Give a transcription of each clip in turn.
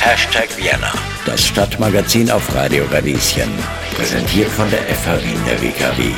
Hashtag Vienna, das Stadtmagazin auf Radio Radieschen. Präsentiert von der FH Wien der WKW.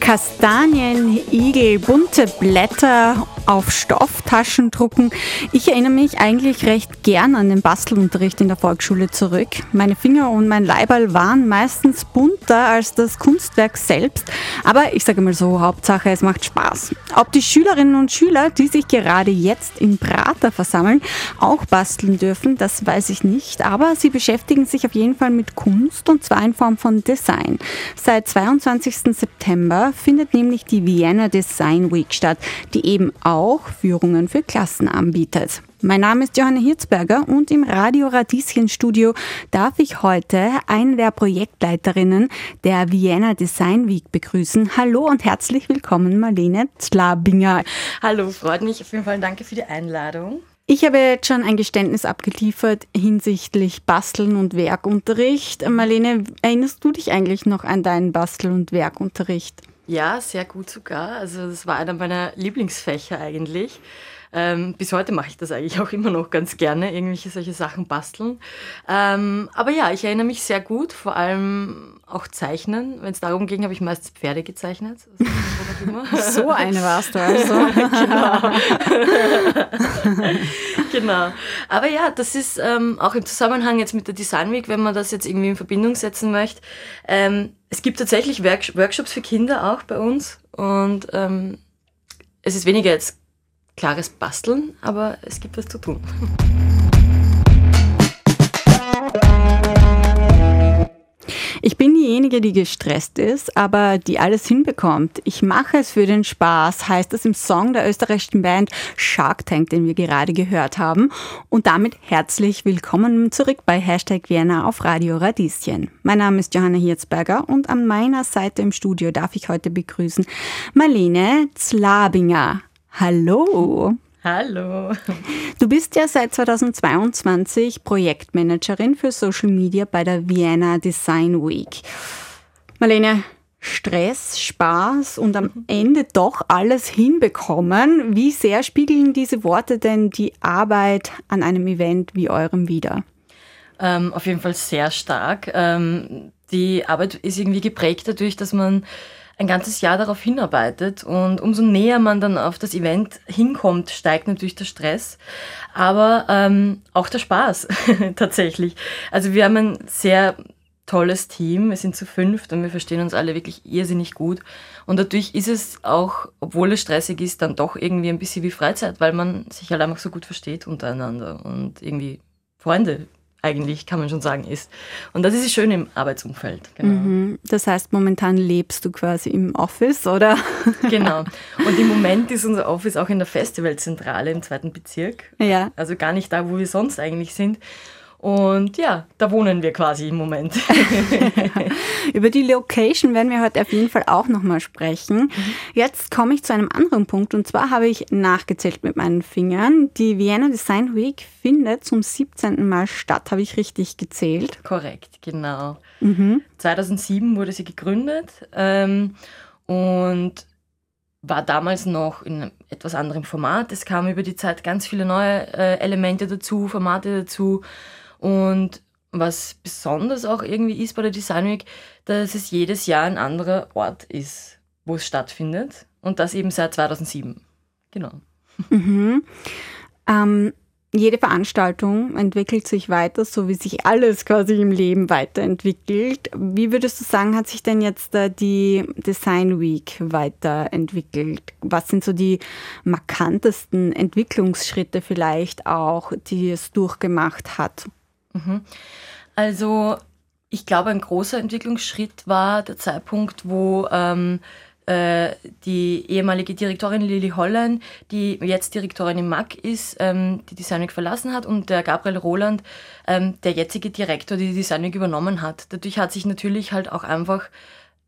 Kastanien, Igel, bunte Blätter auf Stofftaschen drucken. Ich erinnere mich eigentlich recht gern an den Bastelunterricht in der Volksschule zurück. Meine Finger und mein Leiberl waren meistens bunter als das Kunstwerk selbst, aber ich sage mal so, Hauptsache es macht Spaß. Ob die Schülerinnen und Schüler, die sich gerade jetzt in Prater versammeln, auch basteln dürfen, das weiß ich nicht, aber sie beschäftigen sich auf jeden Fall mit Kunst und zwar in Form von Design. Seit 22. September findet nämlich die Vienna Design Week statt, die eben auch Führungen für Klassen anbietet. Mein Name ist Johanna Hirzberger und im Radio Radieschen Studio darf ich heute eine der Projektleiterinnen der Vienna Design Week begrüßen. Hallo und herzlich willkommen, Marlene Zlabinger. Hallo, freut mich auf jeden Fall. Danke für die Einladung. Ich habe jetzt schon ein Geständnis abgeliefert hinsichtlich Basteln und Werkunterricht. Marlene, erinnerst du dich eigentlich noch an deinen Bastel- und Werkunterricht? Ja, sehr gut sogar. Also das war einer meiner Lieblingsfächer eigentlich. Ähm, bis heute mache ich das eigentlich auch immer noch ganz gerne, irgendwelche solche Sachen basteln. Ähm, aber ja, ich erinnere mich sehr gut, vor allem auch zeichnen. Wenn es darum ging, habe ich meistens Pferde gezeichnet. so eine warst du also. genau. genau. Aber ja, das ist ähm, auch im Zusammenhang jetzt mit der Design Week, wenn man das jetzt irgendwie in Verbindung setzen möchte. Ähm, es gibt tatsächlich Work Workshops für Kinder auch bei uns und ähm, es ist weniger jetzt klares Basteln, aber es gibt was zu tun. Ich bin diejenige, die gestresst ist, aber die alles hinbekommt. Ich mache es für den Spaß, heißt es im Song der österreichischen Band Shark Tank, den wir gerade gehört haben. Und damit herzlich willkommen zurück bei Hashtag Vienna auf Radio Radieschen. Mein Name ist Johanna Hirzberger und an meiner Seite im Studio darf ich heute begrüßen Marlene Zlabinger. Hallo. Hallo. Du bist ja seit 2022 Projektmanagerin für Social Media bei der Vienna Design Week. Marlene, Stress, Spaß und am Ende doch alles hinbekommen. Wie sehr spiegeln diese Worte denn die Arbeit an einem Event wie eurem wider? Ähm, auf jeden Fall sehr stark. Ähm, die Arbeit ist irgendwie geprägt dadurch, dass man ein ganzes Jahr darauf hinarbeitet und umso näher man dann auf das Event hinkommt, steigt natürlich der Stress, aber ähm, auch der Spaß tatsächlich. Also wir haben ein sehr tolles Team, wir sind zu fünft und wir verstehen uns alle wirklich irrsinnig gut und dadurch ist es auch, obwohl es stressig ist, dann doch irgendwie ein bisschen wie Freizeit, weil man sich halt einfach so gut versteht untereinander und irgendwie Freunde eigentlich, kann man schon sagen, ist. Und das ist das Schöne im Arbeitsumfeld. Genau. Mhm. Das heißt, momentan lebst du quasi im Office, oder? Genau. Und im Moment ist unser Office auch in der Festivalzentrale im zweiten Bezirk. Ja. Also gar nicht da, wo wir sonst eigentlich sind. Und ja, da wohnen wir quasi im Moment. Über die Location werden wir heute auf jeden Fall auch nochmal sprechen. Mhm. Jetzt komme ich zu einem anderen Punkt und zwar habe ich nachgezählt mit meinen Fingern. Die Vienna Design Week findet zum 17. Mal statt, habe ich richtig gezählt? Korrekt, genau. Mhm. 2007 wurde sie gegründet ähm, und war damals noch in einem etwas anderem Format. Es kamen über die Zeit ganz viele neue äh, Elemente dazu, Formate dazu. Und was besonders auch irgendwie ist bei der Design Week, dass es jedes Jahr ein anderer Ort ist, wo es stattfindet. Und das eben seit 2007. Genau. Mhm. Ähm, jede Veranstaltung entwickelt sich weiter, so wie sich alles quasi im Leben weiterentwickelt. Wie würdest du sagen, hat sich denn jetzt äh, die Design Week weiterentwickelt? Was sind so die markantesten Entwicklungsschritte vielleicht auch, die es durchgemacht hat? Mhm. Also ich glaube, ein großer Entwicklungsschritt war der Zeitpunkt, wo ähm, äh, die ehemalige Direktorin Lili Holland, die jetzt Direktorin im MAC ist, ähm, die Designweg verlassen hat und der Gabriel Roland, ähm, der jetzige Direktor, die Designweg übernommen hat. Dadurch hat sich natürlich halt auch einfach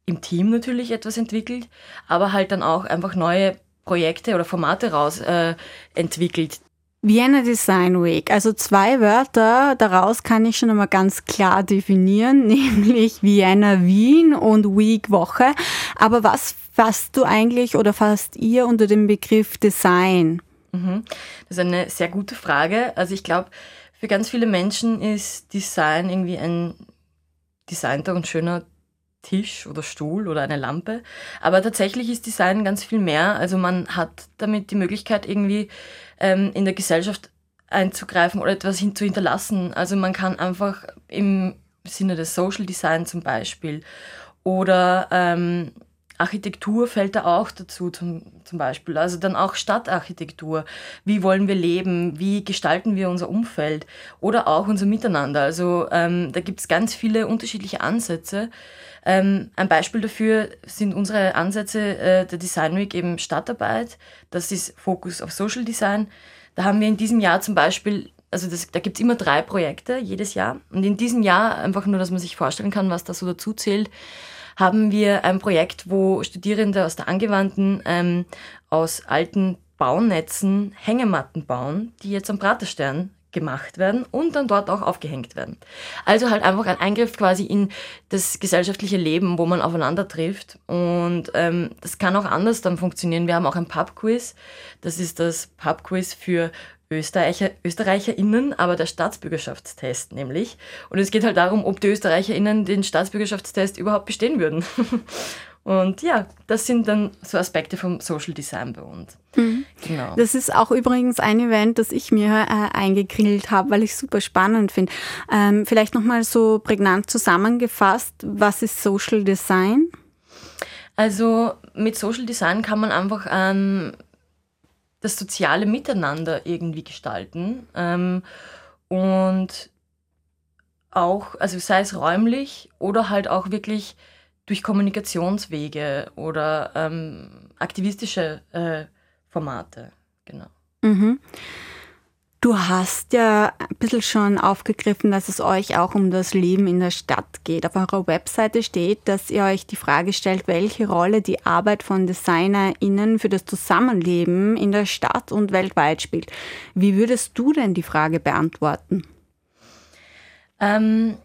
im Team natürlich etwas entwickelt, aber halt dann auch einfach neue Projekte oder Formate raus äh, entwickelt, Vienna Design Week. Also zwei Wörter daraus kann ich schon einmal ganz klar definieren, nämlich Vienna Wien und Week Woche. Aber was fasst du eigentlich oder fasst ihr unter dem Begriff Design? Mhm. Das ist eine sehr gute Frage. Also ich glaube, für ganz viele Menschen ist Design irgendwie ein designter und schöner Tisch oder Stuhl oder eine Lampe. Aber tatsächlich ist Design ganz viel mehr. Also man hat damit die Möglichkeit, irgendwie ähm, in der Gesellschaft einzugreifen oder etwas hin zu hinterlassen. Also man kann einfach im Sinne des Social Design zum Beispiel oder ähm, Architektur fällt da auch dazu zum, zum Beispiel. Also dann auch Stadtarchitektur. Wie wollen wir leben? Wie gestalten wir unser Umfeld? Oder auch unser Miteinander. Also ähm, da gibt es ganz viele unterschiedliche Ansätze. Ähm, ein Beispiel dafür sind unsere Ansätze äh, der Design Week eben Stadtarbeit. Das ist Fokus auf Social Design. Da haben wir in diesem Jahr zum Beispiel also das, da gibt es immer drei Projekte jedes Jahr. Und in diesem Jahr, einfach nur, dass man sich vorstellen kann, was da so dazu zählt, haben wir ein Projekt, wo Studierende aus der Angewandten ähm, aus alten Baunetzen Hängematten bauen, die jetzt am Praterstern gemacht werden und dann dort auch aufgehängt werden. Also halt einfach ein Eingriff quasi in das gesellschaftliche Leben, wo man aufeinander trifft. Und ähm, das kann auch anders dann funktionieren. Wir haben auch ein Pub-Quiz. Das ist das Pub-Quiz für Österreicher, ÖsterreicherInnen, aber der Staatsbürgerschaftstest nämlich. Und es geht halt darum, ob die ÖsterreicherInnen den Staatsbürgerschaftstest überhaupt bestehen würden. Und ja, das sind dann so Aspekte vom Social Design bei uns. Mhm. Genau. Das ist auch übrigens ein Event, das ich mir äh, eingekringelt habe, weil ich super spannend finde. Ähm, vielleicht nochmal so prägnant zusammengefasst, was ist Social Design? Also mit Social Design kann man einfach ähm, das soziale Miteinander irgendwie gestalten. Ähm, und auch, also sei es räumlich oder halt auch wirklich durch Kommunikationswege oder ähm, aktivistische äh, Formate. Genau. Mhm. Du hast ja ein bisschen schon aufgegriffen, dass es euch auch um das Leben in der Stadt geht. Auf eurer Webseite steht, dass ihr euch die Frage stellt, welche Rolle die Arbeit von DesignerInnen für das Zusammenleben in der Stadt und weltweit spielt. Wie würdest du denn die Frage beantworten? Ähm,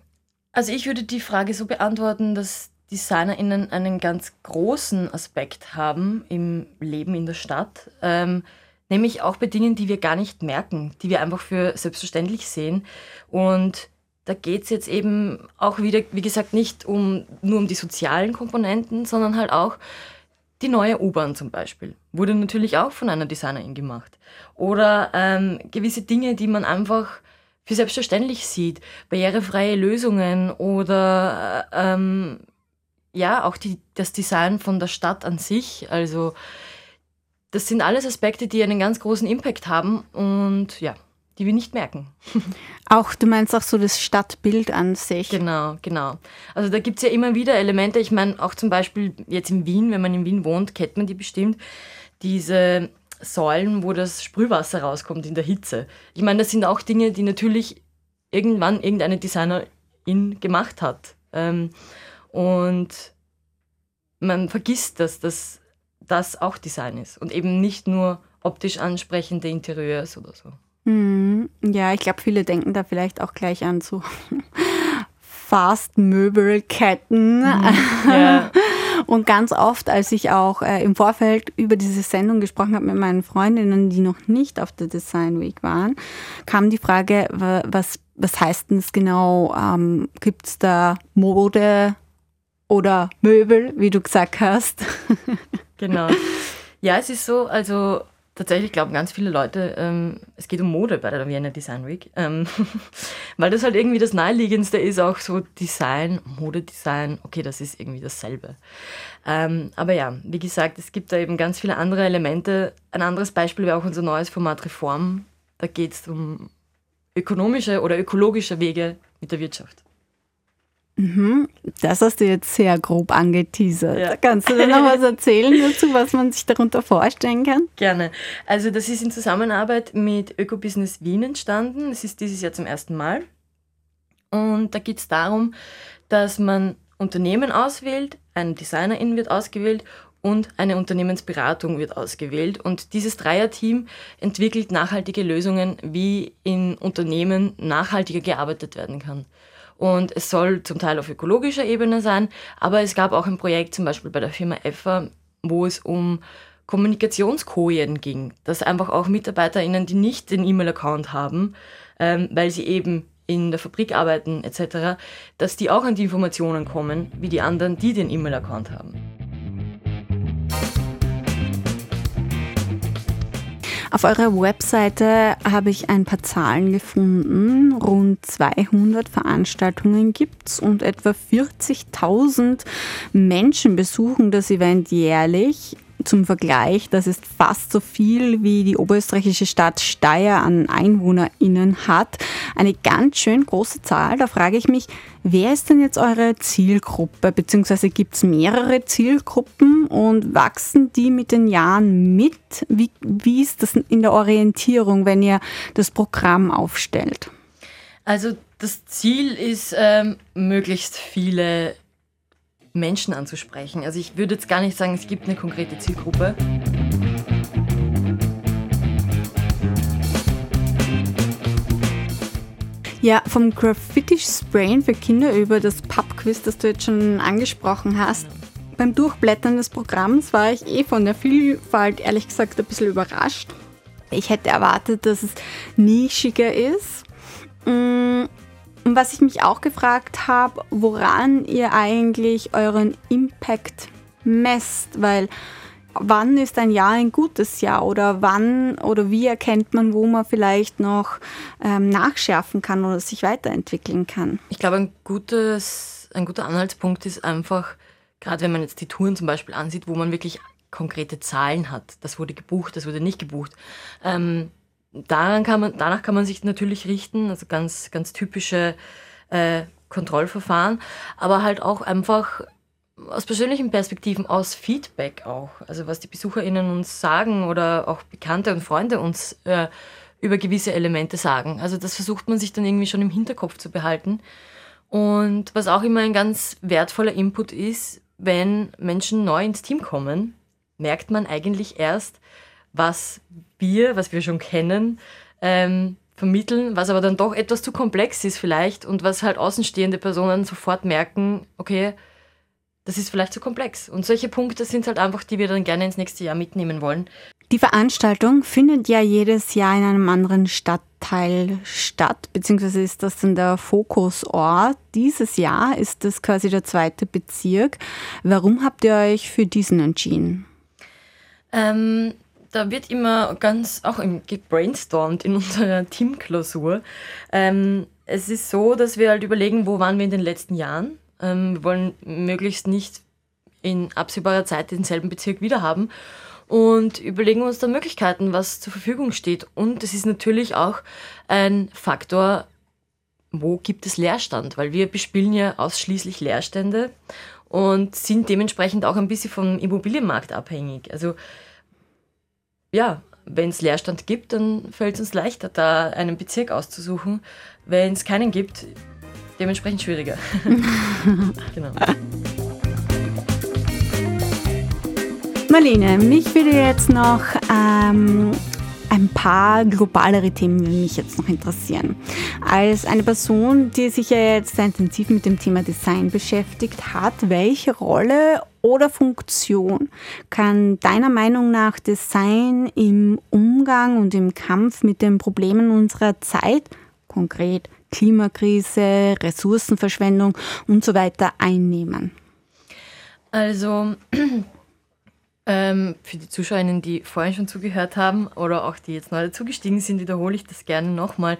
also ich würde die Frage so beantworten, dass DesignerInnen einen ganz großen Aspekt haben im Leben in der Stadt. Ähm, nämlich auch bei Dingen, die wir gar nicht merken, die wir einfach für selbstverständlich sehen. Und da geht es jetzt eben auch wieder, wie gesagt, nicht um, nur um die sozialen Komponenten, sondern halt auch die neue U-Bahn zum Beispiel. Wurde natürlich auch von einer Designerin gemacht. Oder ähm, gewisse Dinge, die man einfach für selbstverständlich sieht. Barrierefreie Lösungen oder ähm, ja, auch die, das Design von der Stadt an sich. Also das sind alles Aspekte, die einen ganz großen Impact haben und ja, die wir nicht merken. Auch, du meinst auch so das Stadtbild an sich. Genau, genau. Also da gibt es ja immer wieder Elemente. Ich meine, auch zum Beispiel jetzt in Wien, wenn man in Wien wohnt, kennt man die bestimmt. Diese Säulen, wo das Sprühwasser rauskommt in der Hitze. Ich meine, das sind auch Dinge, die natürlich irgendwann irgendeine Designerin gemacht hat. Ähm, und man vergisst das, dass das auch Design ist und eben nicht nur optisch ansprechende Interieurs oder so. Mhm. Ja, ich glaube, viele denken da vielleicht auch gleich an so Fast-Möbelketten. Mhm. Ja. Und ganz oft, als ich auch äh, im Vorfeld über diese Sendung gesprochen habe mit meinen Freundinnen, die noch nicht auf der Design Week waren, kam die Frage, was, was heißt denn das genau? Ähm, Gibt es da Mode oder Möbel, wie du gesagt hast? Genau. Ja, es ist so, also tatsächlich glauben ganz viele Leute, ähm, es geht um Mode bei der Vienna Design Week, ähm, weil das halt irgendwie das Naheliegendste ist, auch so Design, Modedesign, okay, das ist irgendwie dasselbe. Ähm, aber ja, wie gesagt, es gibt da eben ganz viele andere Elemente. Ein anderes Beispiel wäre auch unser neues Format Reform. Da geht es um ökonomische oder ökologische Wege mit der Wirtschaft. Mhm. Das hast du jetzt sehr grob angeteasert. Ja. Kannst du denn noch was erzählen dazu, was man sich darunter vorstellen kann? Gerne. Also das ist in Zusammenarbeit mit Ökobusiness Wien entstanden. Es ist dieses Jahr zum ersten Mal. Und da geht es darum, dass man Unternehmen auswählt, ein Designerin wird ausgewählt und eine Unternehmensberatung wird ausgewählt. Und dieses Dreierteam entwickelt nachhaltige Lösungen, wie in Unternehmen nachhaltiger gearbeitet werden kann. Und es soll zum Teil auf ökologischer Ebene sein, aber es gab auch ein Projekt zum Beispiel bei der Firma EFA, wo es um Kommunikationskojen ging, dass einfach auch MitarbeiterInnen, die nicht den E-Mail-Account haben, ähm, weil sie eben in der Fabrik arbeiten etc., dass die auch an die Informationen kommen, wie die anderen, die den E-Mail-Account haben. Auf eurer Webseite habe ich ein paar Zahlen gefunden. Rund 200 Veranstaltungen gibt es und etwa 40.000 Menschen besuchen das Event jährlich zum Vergleich, das ist fast so viel wie die oberösterreichische Stadt Steyr an EinwohnerInnen hat. Eine ganz schön große Zahl. Da frage ich mich, wer ist denn jetzt eure Zielgruppe? Beziehungsweise gibt es mehrere Zielgruppen und wachsen die mit den Jahren mit? Wie, wie ist das in der Orientierung, wenn ihr das Programm aufstellt? Also das Ziel ist, ähm, möglichst viele Menschen anzusprechen. Also ich würde jetzt gar nicht sagen, es gibt eine konkrete Zielgruppe. Ja, vom Graffiti-Sprayen für Kinder über das Pubquiz, das du jetzt schon angesprochen hast. Beim Durchblättern des Programms war ich eh von der Vielfalt ehrlich gesagt ein bisschen überrascht. Ich hätte erwartet, dass es nischiger ist. Und was ich mich auch gefragt habe, woran ihr eigentlich euren Impact messt, weil wann ist ein Jahr ein gutes Jahr oder wann oder wie erkennt man, wo man vielleicht noch ähm, nachschärfen kann oder sich weiterentwickeln kann? Ich glaube, ein, ein guter Anhaltspunkt ist einfach, gerade wenn man jetzt die Touren zum Beispiel ansieht, wo man wirklich konkrete Zahlen hat. Das wurde gebucht, das wurde nicht gebucht. Ähm, daran kann man, danach kann man sich natürlich richten, also ganz, ganz typische äh, Kontrollverfahren, aber halt auch einfach aus persönlichen Perspektiven, aus Feedback auch. Also was die BesucherInnen uns sagen oder auch Bekannte und Freunde uns äh, über gewisse Elemente sagen. Also das versucht man sich dann irgendwie schon im Hinterkopf zu behalten. Und was auch immer ein ganz wertvoller Input ist, wenn Menschen neu ins Team kommen, merkt man eigentlich erst, was wir, was wir schon kennen, ähm, vermitteln, was aber dann doch etwas zu komplex ist vielleicht und was halt außenstehende Personen sofort merken, okay, das ist vielleicht zu komplex. Und solche Punkte sind halt einfach, die wir dann gerne ins nächste Jahr mitnehmen wollen. Die Veranstaltung findet ja jedes Jahr in einem anderen Stadtteil statt, beziehungsweise ist das dann der Fokusort. Dieses Jahr ist das quasi der zweite Bezirk. Warum habt ihr euch für diesen entschieden? Ähm, da wird immer ganz auch gebrainstormt in unserer Teamklausur. Ähm, es ist so, dass wir halt überlegen, wo waren wir in den letzten Jahren. Ähm, wir wollen möglichst nicht in absehbarer Zeit denselben Bezirk wieder haben und überlegen uns da Möglichkeiten, was zur Verfügung steht. Und es ist natürlich auch ein Faktor, wo gibt es Leerstand, weil wir bespielen ja ausschließlich Leerstände und sind dementsprechend auch ein bisschen vom Immobilienmarkt abhängig. Also ja, wenn es Leerstand gibt, dann fällt es uns leichter, da einen Bezirk auszusuchen. Wenn es keinen gibt, dementsprechend schwieriger. genau. Marlene, mich würde jetzt noch ähm, ein paar globalere Themen mich jetzt noch interessieren. Als eine Person, die sich ja jetzt sehr intensiv mit dem Thema Design beschäftigt hat, welche Rolle oder Funktion kann deiner Meinung nach Design im Umgang und im Kampf mit den Problemen unserer Zeit, konkret Klimakrise, Ressourcenverschwendung und so weiter einnehmen? Also ähm, für die Zuschauerinnen, die vorhin schon zugehört haben oder auch die jetzt neu dazugestiegen sind, wiederhole ich das gerne nochmal.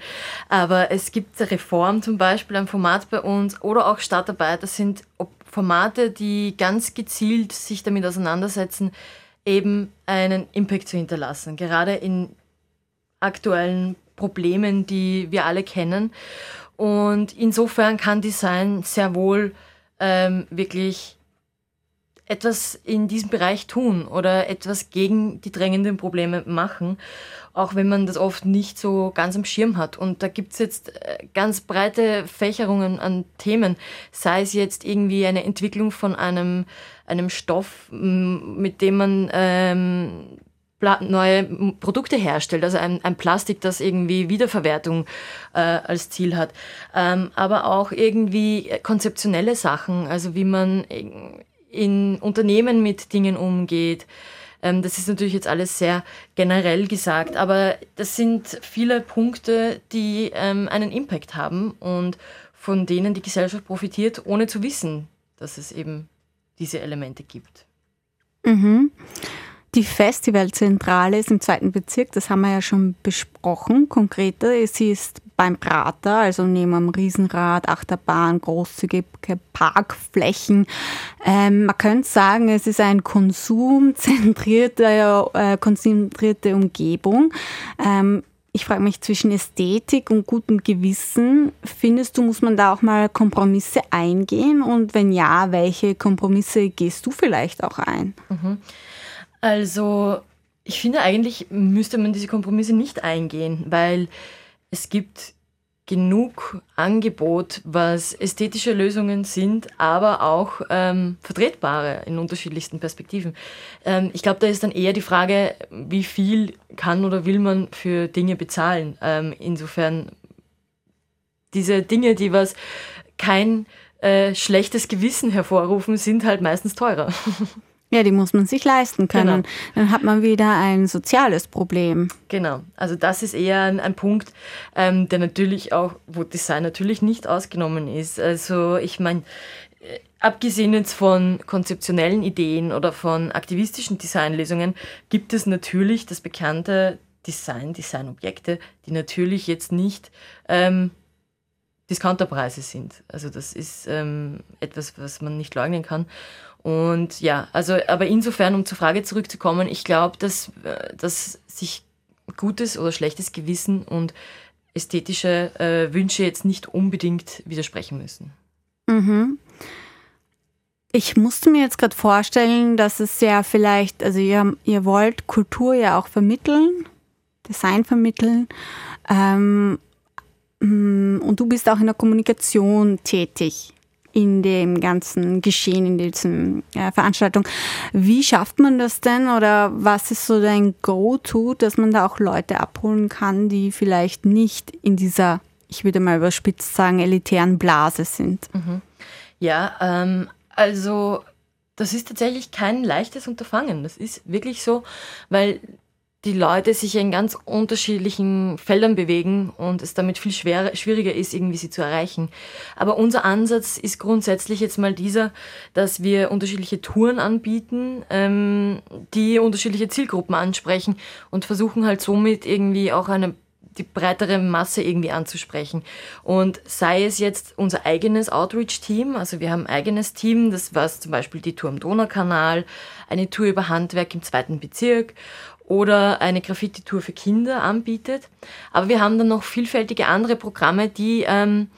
Aber es gibt Reform zum Beispiel, ein Format bei uns oder auch Startarbeit. Das sind Formate, die ganz gezielt sich damit auseinandersetzen, eben einen Impact zu hinterlassen. Gerade in aktuellen Problemen, die wir alle kennen. Und insofern kann Design sehr wohl ähm, wirklich etwas in diesem Bereich tun oder etwas gegen die drängenden Probleme machen, auch wenn man das oft nicht so ganz am Schirm hat. Und da gibt es jetzt äh, ganz breite Fächerungen an Themen, sei es jetzt irgendwie eine Entwicklung von einem, einem Stoff, mit dem man ähm, neue Produkte herstellt, also ein, ein, Plastik, das irgendwie Wiederverwertung äh, als Ziel hat, ähm, aber auch irgendwie konzeptionelle Sachen, also wie man in Unternehmen mit Dingen umgeht, Ähm, das ist natürlich jetzt alles sehr generell gesagt, aber das sind viele Punkte, die ähm, einen Impact haben und von denen die Gesellschaft profitiert, ohne zu wissen, dass es eben diese Elemente gibt. Mhm. Die Festivalzentrale ist im zweiten Bezirk, das haben wir ja schon besprochen. Konkreter, sie ist beim Prater, also neben einem Riesenrad, Achterbahn, großzügige Parkflächen. Ähm, man könnte sagen, es ist eine konsumzentrierte, äh, konzentrierte Umgebung. Ähm, ich frage mich zwischen Ästhetik und gutem Gewissen, findest du, muss man da auch mal Kompromisse eingehen? Und wenn ja, welche Kompromisse gehst du vielleicht auch ein? Mhm. Also, ich finde eigentlich müsste man diese Kompromisse nicht eingehen, weil es gibt genug Angebot, was ästhetische Lösungen sind, aber auch ähm, vertretbare in unterschiedlichsten Perspektiven. Ähm, ich glaube, da ist dann eher die Frage, wie viel kann oder will man für Dinge bezahlen. Ähm, insofern diese Dinge, die was kein äh, schlechtes Gewissen hervorrufen, sind halt meistens teurer. Ja, die muss man sich leisten können. Genau. Dann hat man wieder ein soziales Problem. Genau, also das ist eher ein, ein Punkt, ähm, der natürlich auch, wo Design natürlich nicht ausgenommen ist. Also ich meine, äh, abgesehen jetzt von konzeptionellen Ideen oder von aktivistischen Designlösungen, gibt es natürlich das bekannte Design, Designobjekte, die natürlich jetzt nicht ähm, Discounterpreise sind. Also das ist ähm, etwas, was man nicht leugnen kann. Und ja, also, aber insofern, um zur Frage zurückzukommen, ich glaube, dass, äh, dass sich gutes oder schlechtes Gewissen und ästhetische äh, Wünsche jetzt nicht unbedingt widersprechen müssen. Mhm. Ich musste mir jetzt gerade vorstellen, dass es ja vielleicht, also ihr, ihr wollt Kultur ja auch vermitteln, Design vermitteln. Ähm, mm, und du bist auch in der Kommunikation tätig in dem ganzen Geschehen, in diesem äh, Veranstaltung. Wie schafft man das denn oder was ist so dein Go-To, dass man da auch Leute abholen kann, die vielleicht nicht in dieser, ich würde mal überspitzt sagen, elitären Blase sind? Mhm. Ja, ähm, also das ist tatsächlich kein leichtes Unterfangen. Das ist wirklich so, weil die Leute sich in ganz unterschiedlichen Feldern bewegen und es damit viel schwer, schwieriger ist, irgendwie sie zu erreichen. Aber unser Ansatz ist grundsätzlich jetzt mal dieser, dass wir unterschiedliche Touren anbieten, ähm, die unterschiedliche Zielgruppen ansprechen und versuchen halt somit irgendwie auch eine die breitere Masse irgendwie anzusprechen. Und sei es jetzt unser eigenes Outreach-Team, also wir haben ein eigenes Team, das war zum Beispiel die Tour am Donaukanal, eine Tour über Handwerk im zweiten Bezirk oder eine Graffiti-Tour für Kinder anbietet. Aber wir haben dann noch vielfältige andere Programme, die ähm,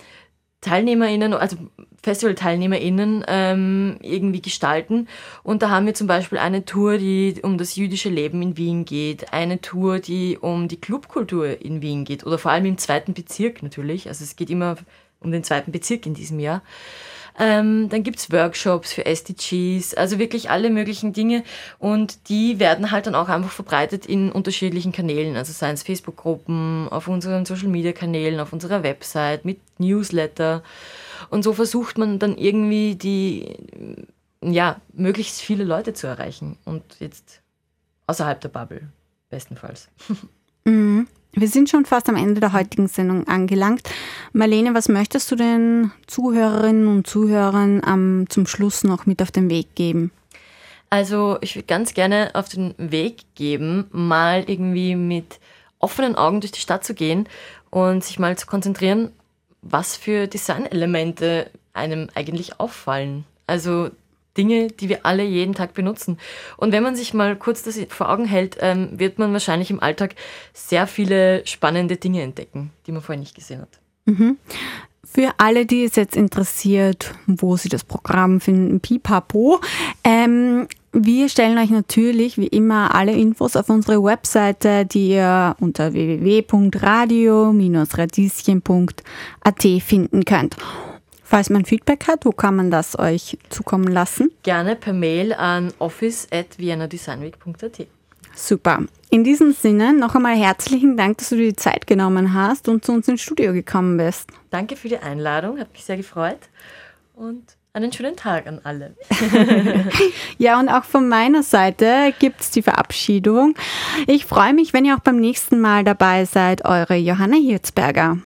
TeilnehmerInnen, also Festival-TeilnehmerInnen ähm, irgendwie gestalten. Und da haben wir zum Beispiel eine Tour, die um das jüdische Leben in Wien geht, eine Tour, die um die Clubkultur in Wien geht oder vor allem im zweiten Bezirk natürlich. Also es geht immer um den zweiten Bezirk in diesem Jahr. Ähm, dann gibt es Workshops für SDGs, also wirklich alle möglichen Dinge. Und die werden halt dann auch einfach verbreitet in unterschiedlichen Kanälen, also seien es Facebook-Gruppen, auf unseren Social-Media-Kanälen, auf unserer Website, mit Newsletter. Und so versucht man dann irgendwie die, ja, möglichst viele Leute zu erreichen. Und jetzt außerhalb der Bubble, bestenfalls. Mhm. Wir sind schon fast am Ende der heutigen Sendung angelangt. Marlene, was möchtest du den Zuhörerinnen und Zuhörern ähm, zum Schluss noch mit auf den Weg geben? Also ich würde ganz gerne auf den Weg geben, mal irgendwie mit offenen Augen durch die Stadt zu gehen und sich mal zu konzentrieren, was für Designelemente einem eigentlich auffallen. Also Dinge, die wir alle jeden Tag benutzen. Und wenn man sich mal kurz das vor Augen hält, ähm, wird man wahrscheinlich im Alltag sehr viele spannende Dinge entdecken, die man vorher nicht gesehen hat. Mhm. Für alle, die es jetzt interessiert, wo sie das Programm finden, pipapo, ähm, wir stellen euch natürlich wie immer alle Infos auf unsere Webseite, die ihr unter www.radio-radieschen.at finden könnt. Falls man Feedback hat, wo kann man das euch zukommen lassen? Gerne per Mail an office.viennadesignweek.at. Super. In diesem Sinne noch einmal herzlichen Dank, dass du dir die Zeit genommen hast und zu uns ins Studio gekommen bist. Danke für die Einladung, hat mich sehr gefreut und einen schönen Tag an alle. ja, und auch von meiner Seite gibt es die Verabschiedung. Ich freue mich, wenn ihr auch beim nächsten Mal dabei seid, eure Johanna Hirzberger.